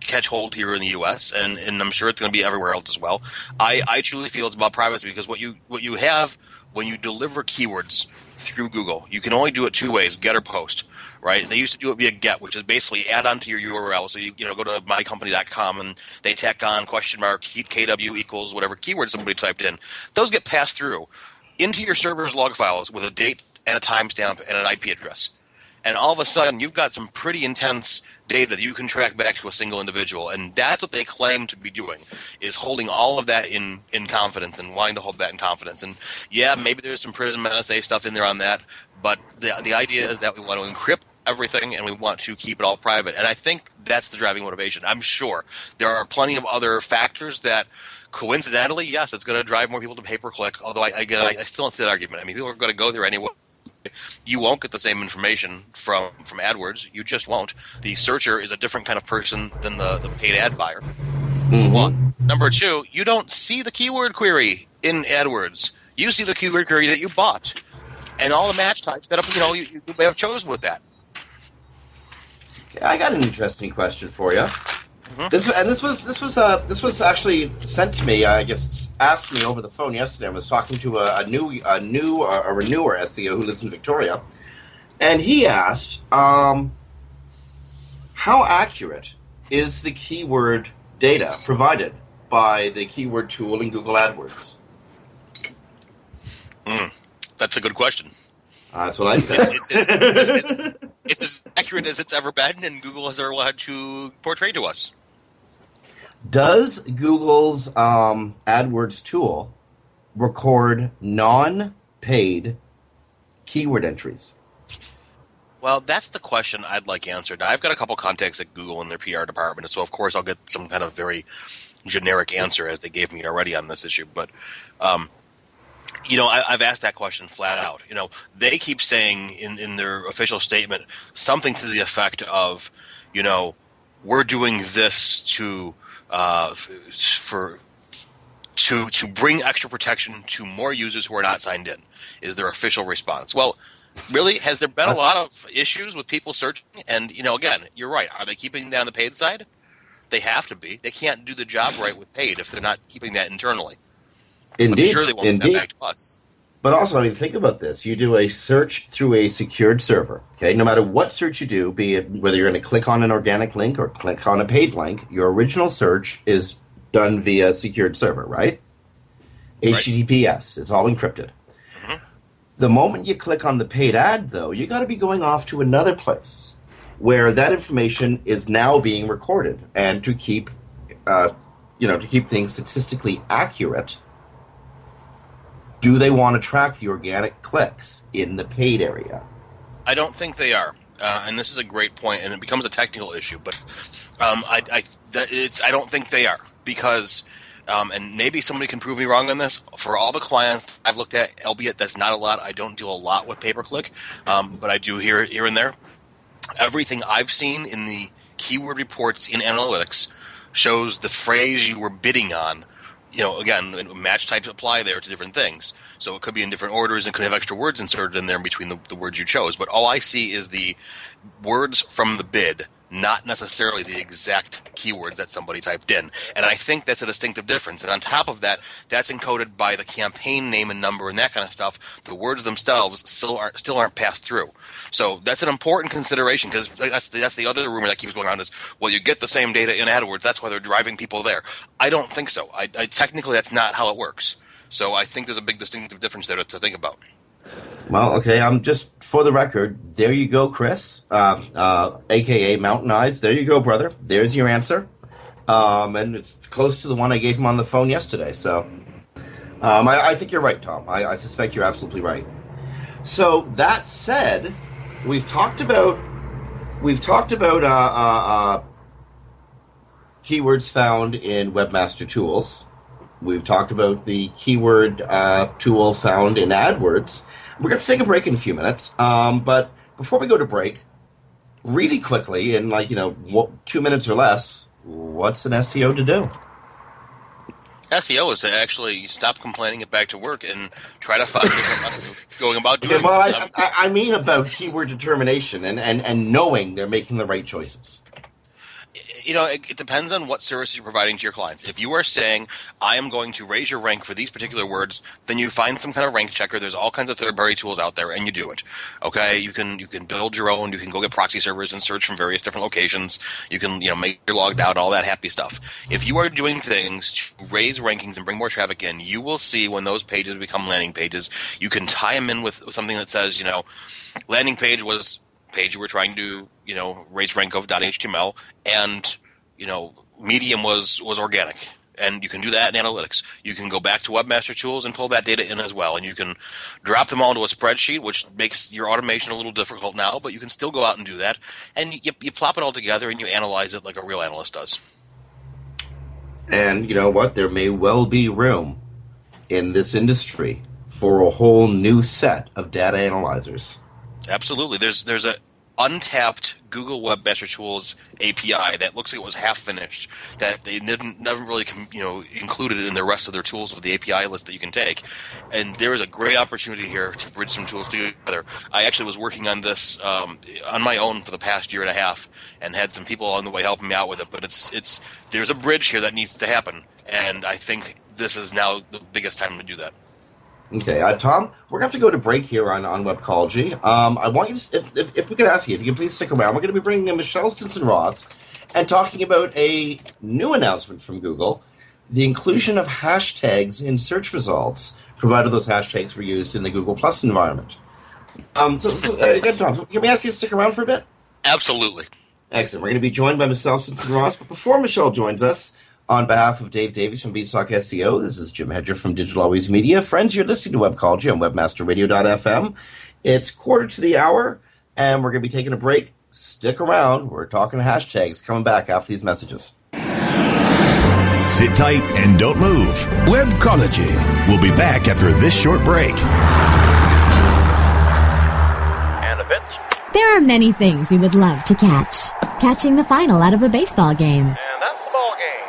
catch hold here in the U.S. and, and I'm sure it's going to be everywhere else as well. I, I truly feel it's about privacy because what you what you have when you deliver keywords through Google, you can only do it two ways: get or post. Right? They used to do it via get, which is basically add on to your URL. So you you know go to mycompany.com and they tack on question mark KW equals whatever keyword somebody typed in. Those get passed through into your server's log files with a date and a timestamp and an IP address and all of a sudden you've got some pretty intense data that you can track back to a single individual and that's what they claim to be doing is holding all of that in in confidence and wanting to hold that in confidence. And yeah maybe there's some prism nsa stuff in there on that but the the idea is that we want to encrypt everything and we want to keep it all private. And i think that's the driving motivation i'm sure. There are plenty of other factors that coincidentally yes it's going to drive more people to pay per click although i, I, I still don't see that argument. I mean people are going to go there anyway you won't get the same information from from AdWords. You just won't. The searcher is a different kind of person than the, the paid ad buyer. Mm-hmm. one. Number two, you don't see the keyword query in AdWords. You see the keyword query that you bought, and all the match types that you know you, you may have chosen with that. Okay, I got an interesting question for you. Mm-hmm. This and this was this was uh, this was actually sent to me. I guess asked me over the phone yesterday. I was talking to a, a new a new uh, a renewer SEO who lives in Victoria, and he asked, um, "How accurate is the keyword data provided by the keyword tool in Google AdWords?" Mm, that's a good question. Uh, that's what I said. It's, it's, it's, *laughs* it's, as accurate as it's ever been, and Google has ever had to portray to us. Does Google's um, AdWords tool record non-paid keyword entries? Well, that's the question I'd like answered. I've got a couple contacts at Google in their PR department, so of course I'll get some kind of very generic answer as they gave me already on this issue. But um, you know, I, have asked that question flat out. You know, they keep saying in, in their official statement something to the effect of, you know, we're doing this to uh, for to to bring extra protection to more users who are not signed in. Is their official response? Well, really, has there been a lot of issues with people searching? And you know, again, you're right. Are they keeping that on the paid side? They have to be. They can't do the job right with paid if they're not keeping that internally. Indeed, I'm sure they won't Indeed. back to us. But also, I mean, think about this. You do a search through a secured server, okay? No matter what search you do, be it whether you're going to click on an organic link or click on a paid link, your original search is done via secured server, right? right. HTTPS. It's all encrypted. Mm-hmm. The moment you click on the paid ad, though, you got to be going off to another place where that information is now being recorded, and to keep, uh, you know, to keep things statistically accurate do they want to track the organic clicks in the paid area? I don't think they are, uh, and this is a great point, and it becomes a technical issue. But um, I, I, it's, I don't think they are because, um, and maybe somebody can prove me wrong on this. For all the clients I've looked at, albeit that's not a lot, I don't do a lot with pay per click, um, but I do here here and there. Everything I've seen in the keyword reports in analytics shows the phrase you were bidding on you know, again, match types apply there to different things. So it could be in different orders and could have extra words inserted in there between the, the words you chose. But all I see is the words from the bid not necessarily the exact keywords that somebody typed in. And I think that's a distinctive difference. And on top of that, that's encoded by the campaign name and number and that kind of stuff. The words themselves still aren't still aren't passed through. So that's an important consideration because that's the, that's the other rumor that keeps going around is well you get the same data in AdWords. That's why they're driving people there. I don't think so. I, I technically that's not how it works. So I think there's a big distinctive difference there to, to think about. Well, okay. I'm um, just for the record. There you go, Chris, uh, uh, aka Mountain Eyes. There you go, brother. There's your answer, um, and it's close to the one I gave him on the phone yesterday. So, um, I, I, think you're right, Tom. I, I, suspect you're absolutely right. So that said, we've talked about we've talked about uh, uh, uh keywords found in Webmaster Tools. We've talked about the keyword uh, tool found in AdWords. We're going to take a break in a few minutes. Um, but before we go to break, really quickly, in like, you know, two minutes or less, what's an SEO to do? SEO is to actually stop complaining, get back to work, and try to find different methods of going about doing Okay, well. I, I, I mean about keyword determination and, and, and knowing they're making the right choices. You know, it, it depends on what services you're providing to your clients. If you are saying, I am going to raise your rank for these particular words, then you find some kind of rank checker. There's all kinds of third party tools out there and you do it. Okay. You can, you can build your own. You can go get proxy servers and search from various different locations. You can, you know, make your logged out, all that happy stuff. If you are doing things to raise rankings and bring more traffic in, you will see when those pages become landing pages. You can tie them in with something that says, you know, landing page was page you were trying to you know raise rank of .html and you know medium was was organic and you can do that in analytics you can go back to webmaster tools and pull that data in as well and you can drop them all into a spreadsheet which makes your automation a little difficult now but you can still go out and do that and you, you plop it all together and you analyze it like a real analyst does And you know what? There may well be room in this industry for a whole new set of data analyzers. Absolutely. There's there's a untapped Google Webmaster Tools API that looks like it was half finished that they didn't never really you know included in the rest of their tools with the API list that you can take. And there is a great opportunity here to bridge some tools together. I actually was working on this um, on my own for the past year and a half and had some people on the way helping me out with it. But it's it's there's a bridge here that needs to happen, and I think this is now the biggest time to do that. Okay, uh, Tom, we're going to have to go to break here on, on Webcology. Um, I want you to, if, if, if we could ask you, if you could please stick around, we're going to be bringing in Michelle Stinson Ross and talking about a new announcement from Google the inclusion of hashtags in search results, provided those hashtags were used in the Google Plus environment. Um, so, so uh, again, Tom, can we ask you to stick around for a bit? Absolutely. Excellent. We're going to be joined by Michelle Stinson Ross, But before Michelle joins us, on behalf of Dave Davies from Beanstalk SEO, this is Jim Hedger from Digital Always Media. Friends, you're listening to Webcology on WebmasterRadio.fm. It's quarter to the hour, and we're going to be taking a break. Stick around. We're talking hashtags coming back after these messages. Sit tight and don't move. Webcology. We'll be back after this short break. There are many things we would love to catch. Catching the final out of a baseball game. And that's the ball game.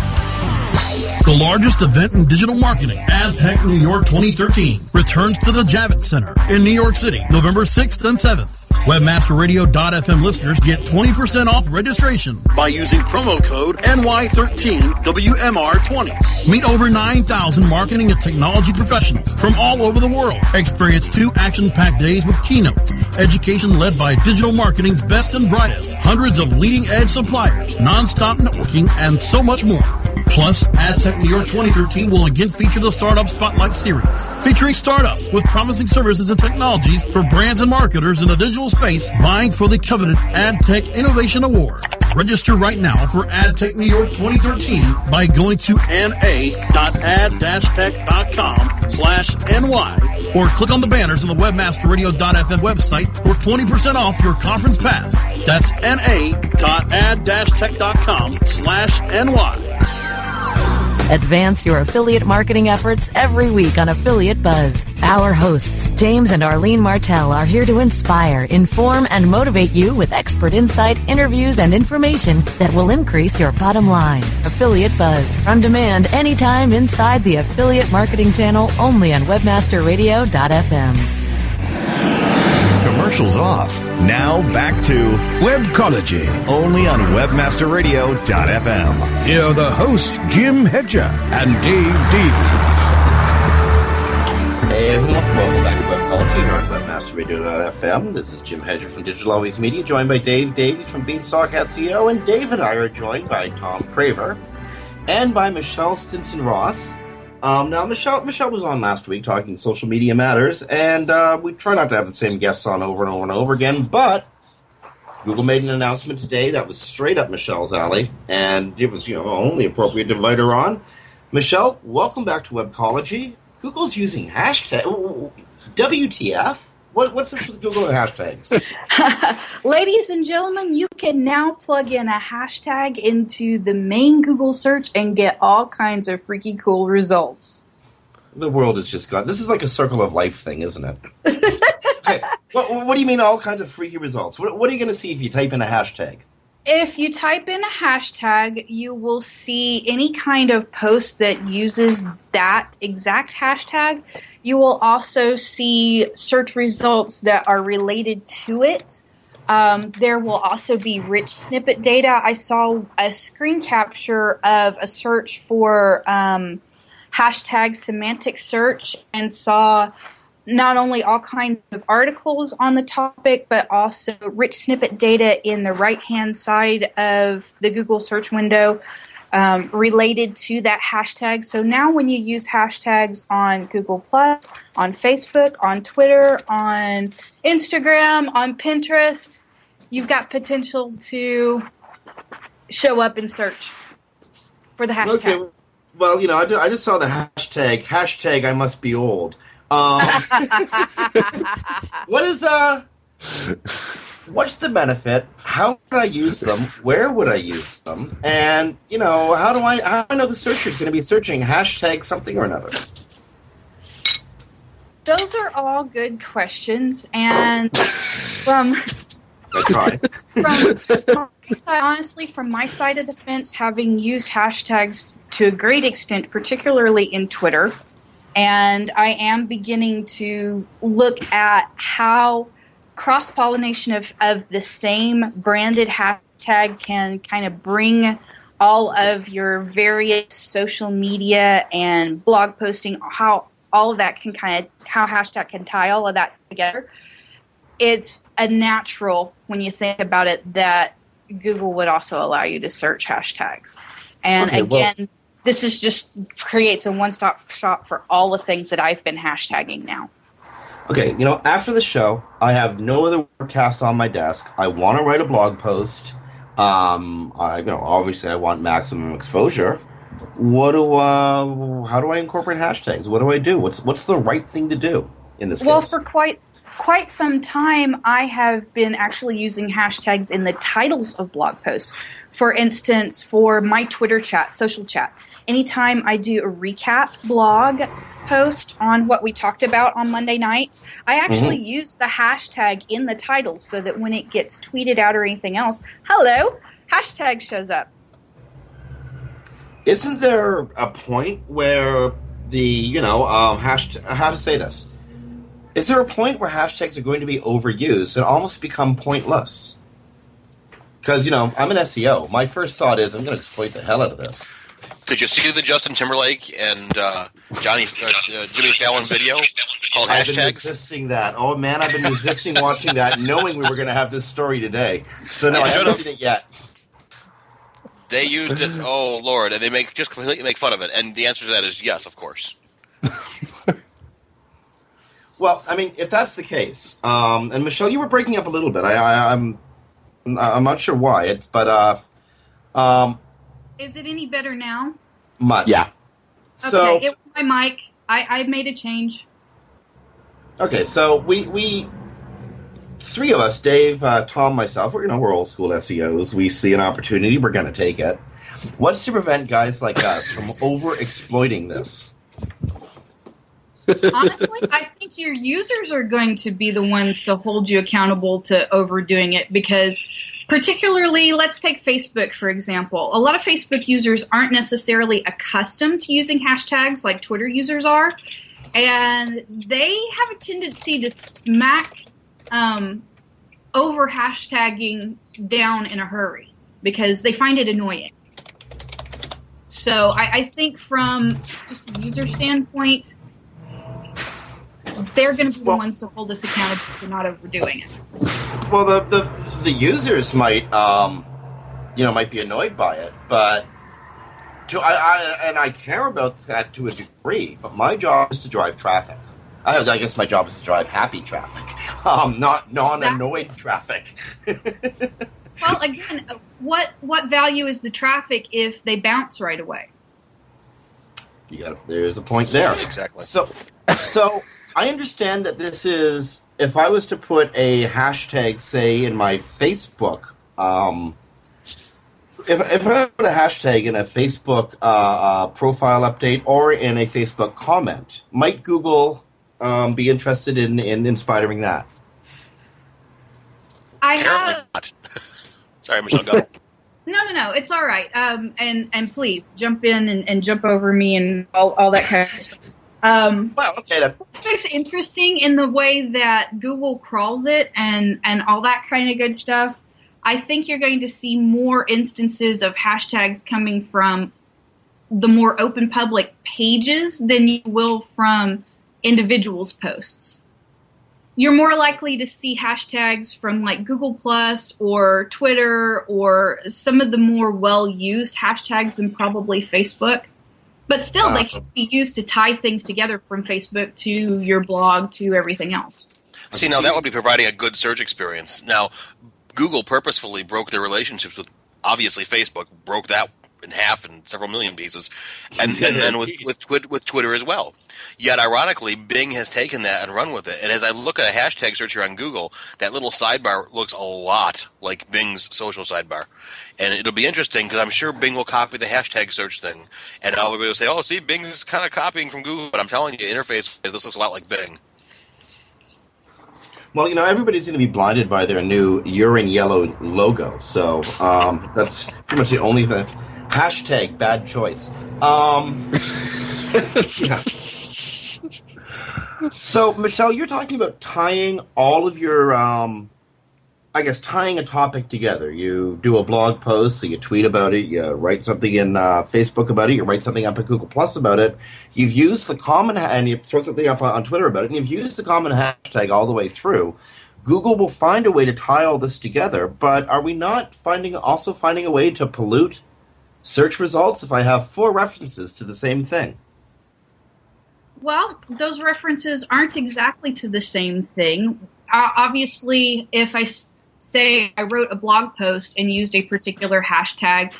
The largest event in digital marketing, AdTech New York 2013, returns to the Javits Center in New York City, November 6th and 7th. WebmasterRadio.fm listeners get 20% off registration by using promo code NY13WMR20. Meet over 9,000 marketing and technology professionals from all over the world. Experience two action-packed days with keynotes, education led by digital marketing's best and brightest, hundreds of leading-edge suppliers, non-stop networking, and so much more. Plus, AdTech New York 2013 will again feature the Startup Spotlight Series, featuring startups with promising services and technologies for brands and marketers in the digital space vying for the coveted AdTech Innovation Award. Register right now for AdTech New York 2013 by going to na.ad-tech.com slash ny or click on the banners on the webmasterradio.fm website for 20% off your conference pass. That's na.ad-tech.com slash ny. Advance your affiliate marketing efforts every week on Affiliate Buzz. Our hosts, James and Arlene Martell, are here to inspire, inform, and motivate you with expert insight, interviews, and information that will increase your bottom line. Affiliate Buzz, on demand anytime inside the Affiliate Marketing Channel only on WebmasterRadio.fm. Commercials off. Now back to Webcology. only on WebmasterRadio.fm. Here are the hosts, Jim Hedger and Dave Davies. Hey everyone, welcome back to Webcology here on WebmasterRadio.fm. This is Jim Hedger from Digital Always Media, joined by Dave Davies from Beanstalk SEO, and Dave and I are joined by Tom Craver and by Michelle Stinson Ross. Um, now, Michelle, Michelle was on last week talking social media matters, and uh, we try not to have the same guests on over and over and over again, but Google made an announcement today that was straight up Michelle's alley, and it was, you know, only appropriate to invite her on. Michelle, welcome back to Webcology. Google's using hashtag WTF. What, what's this with Google and hashtags? *laughs* Ladies and gentlemen, you can now plug in a hashtag into the main Google search and get all kinds of freaky cool results. The world has just gone. This is like a circle of life thing, isn't it? *laughs* okay. what, what do you mean, all kinds of freaky results? What, what are you going to see if you type in a hashtag? If you type in a hashtag, you will see any kind of post that uses that exact hashtag. You will also see search results that are related to it. Um, there will also be rich snippet data. I saw a screen capture of a search for um, hashtag semantic search and saw not only all kinds of articles on the topic, but also rich snippet data in the right hand side of the Google search window um, related to that hashtag. So now, when you use hashtags on Google Plus, on Facebook, on Twitter, on Instagram, on Pinterest, you've got potential to show up in search for the hashtag. Okay. Well, you know, I, ju- I just saw the hashtag, hashtag I must be old. Um, *laughs* what is, uh, what's the benefit? How would I use them? Where would I use them? And, you know, how do I, how do I know the searcher is going to be searching hashtag something or another? Those are all good questions, and from from, from my side, honestly, from my side of the fence, having used hashtags to a great extent, particularly in Twitter, and I am beginning to look at how cross pollination of, of the same branded hashtag can kind of bring all of your various social media and blog posting, how all of that can kind of, how hashtag can tie all of that together. It's a natural when you think about it that Google would also allow you to search hashtags. And Okay, well- again, this is just creates a one stop shop for all the things that I've been hashtagging now. Okay, you know, after the show, I have no other work tasks on my desk. I want to write a blog post. Um, I, you know, obviously, I want maximum exposure. What do, uh, how do I incorporate hashtags? What do I do? What's what's the right thing to do in this Well, case? for quite quite some time, I have been actually using hashtags in the titles of blog posts. For instance, for my Twitter chat, social chat, anytime I do a recap blog post on what we talked about on Monday night, I actually Mhm. use the hashtag in the title so that when it gets tweeted out or anything else, hello, hashtag shows up. Isn't there a point where the you know um, hash how to say this? Is there a point where hashtags are going to be overused and almost become pointless? Because you know I'm an SEO. My first thought is I'm going to exploit the hell out of this. Did you see the Justin Timberlake and uh, Johnny uh, uh, Jimmy Fallon video called I've been resisting that. Oh man, I've been resisting watching that, knowing we were going to have this story today. So no, You I haven't seen it yet. They used it. Oh lord, and they make just completely make fun of it. And the answer to that is yes, of course. *laughs* Well, I mean, if that's the case, um, and Michelle, you were breaking up a little bit. I, I, I'm, I'm not sure why. It's but uh, um, Is it any better now? much. Yeah. So okay, it was my mic. I, I made a change. Okay, so we we three of us, Dave, uh, Tom, myself, we're you know we're old school SEOs. We see an opportunity, we're going to take it. What's to prevent guys like us from over exploiting this? Honestly, I think your users are going to be the ones to hold you accountable to overdoing it because, particularly, let's take Facebook for example. A lot of Facebook users aren't necessarily accustomed to using hashtags like Twitter users are, and they have a tendency to smack um, over hashtagging down in a hurry because they find it annoying. So I, I think from just a user standpoint, they're going to be the ones to hold us accountable to not overdoing it. Well, the the, the users might, um, you know, might be annoyed by it, but to I, I and I care about that to a degree. But my job is to drive traffic. I, I guess my job is to drive happy traffic, *laughs* um, not non-annoyed traffic. *laughs* Well, again, what what value is the traffic if they bounce right away? You got there's a point there. Exactly. So, so I understand that this is if I was to put a hashtag, say, in my Facebook, um, if, if I put a hashtag in a Facebook uh, uh, profile update or in a Facebook comment, might Google um, be interested in, in inspiring that? I have. *laughs* Sorry, Michelle. Go. No, no, no. It's all right. Um, and and please jump in and, and jump over me and all, all that kind of stuff. Um, well, okay. Then. It's interesting in the way that Google crawls it and and all that kind of good stuff. I think you're going to see more instances of hashtags coming from the more open public pages than you will from individuals' posts. You're more likely to see hashtags from like Google Plus or Twitter or some of the more well used hashtags than probably Facebook. But still, Uh, they can be used to tie things together from Facebook to your blog to everything else. See, now that would be providing a good search experience. Now, Google purposefully broke their relationships with, obviously, Facebook broke that in half and several million pieces, *laughs* and, and then with with, Twit- with Twitter as well. Yet, ironically, Bing has taken that and run with it. And as I look at a hashtag search here on Google, that little sidebar looks a lot like Bing's social sidebar. And it'll be interesting because I'm sure Bing will copy the hashtag search thing, and I'll be able to say, "Oh, see, Bing's kind of copying from Google." But I'm telling you, interface this looks a lot like Bing. Well, you know, everybody's going to be blinded by their new urine yellow logo. So um, that's pretty much the only thing. Hashtag bad choice. Um, *laughs* yeah. So, Michelle, you're talking about tying all of your, um, I guess, tying a topic together. You do a blog post, so you tweet about it, you write something in uh, Facebook about it, you write something up at Google Plus about it. You've used the common, ha- and you throw something up on, Twitter about it, and you've used the common hashtag all the way through. Google will find a way to tie all this together, but are we not finding also finding a way to pollute search results if I have four references to the same thing? Well, those references aren't exactly to the same thing. Uh, obviously, if I s- say I wrote a blog post and used a particular hashtag,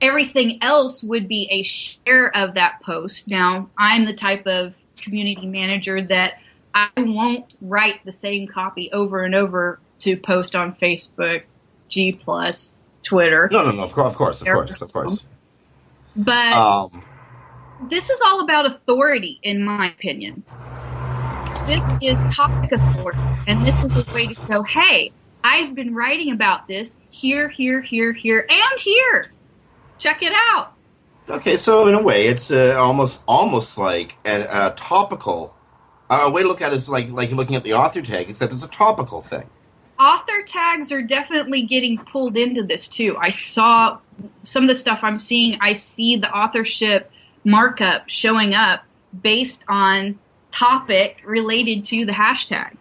everything else would be a share of that post. Now, I'm the type of community manager that I won't write the same copy over and over to post on Facebook, G plus, Twitter. No, no, no. Of course, of course, of course, of course. But Um, this is all about authority, in my opinion. This is topic authority, and this is a way to show, hey, I've been writing about this here, here, here, here, and here. Check it out. Okay, so in a way, it's uh, almost almost like a, a topical. Uh, a way to look at it is like like you're looking at the author tag, except it's a topical thing. Author tags are definitely getting pulled into this too. I saw some of the stuff I'm seeing. I see the authorship markup showing up based on topic related to the hashtag.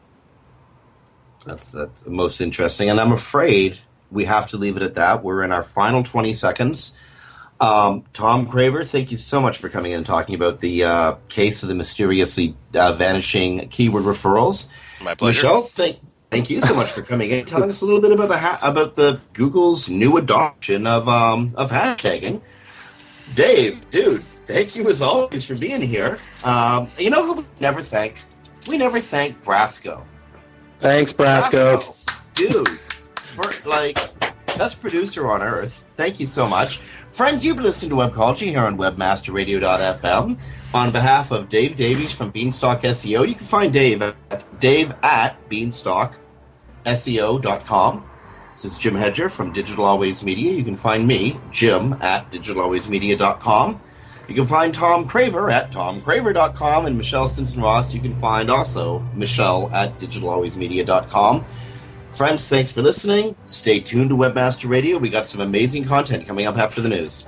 That's that's most interesting, and I'm afraid we have to leave it at that. We're in our final 20 seconds. Um, Tom Craver, thank you so much for coming in and talking about the uh, case of the mysteriously uh, vanishing keyword referrals. My pleasure. Michelle, thank thank you so much for coming in, and telling us a little bit about the ha- about the Google's new adoption of um, of hashtagging. Dave, dude, thank you as always for being here. Um, you know who we never thank? We never thank Brasco. Thanks, Brasco. dude, for like best producer on earth. Thank you so much. Friends, you've been listening to Webcology here on webmasterradio.fm. On behalf of Dave Davies from Beanstalk SEO, you can find Dave at dave at beanstalkseo.com. This is Jim Hedger from Digital Always Media. You can find me, Jim, at digitalalwaysmedia.com. You can find Tom Craver at tomcraver.com and Michelle Stinson Ross. You can find also Michelle at digitalalwaysmedia.com. Friends, thanks for listening. Stay tuned to Webmaster Radio. We got some amazing content coming up after the news.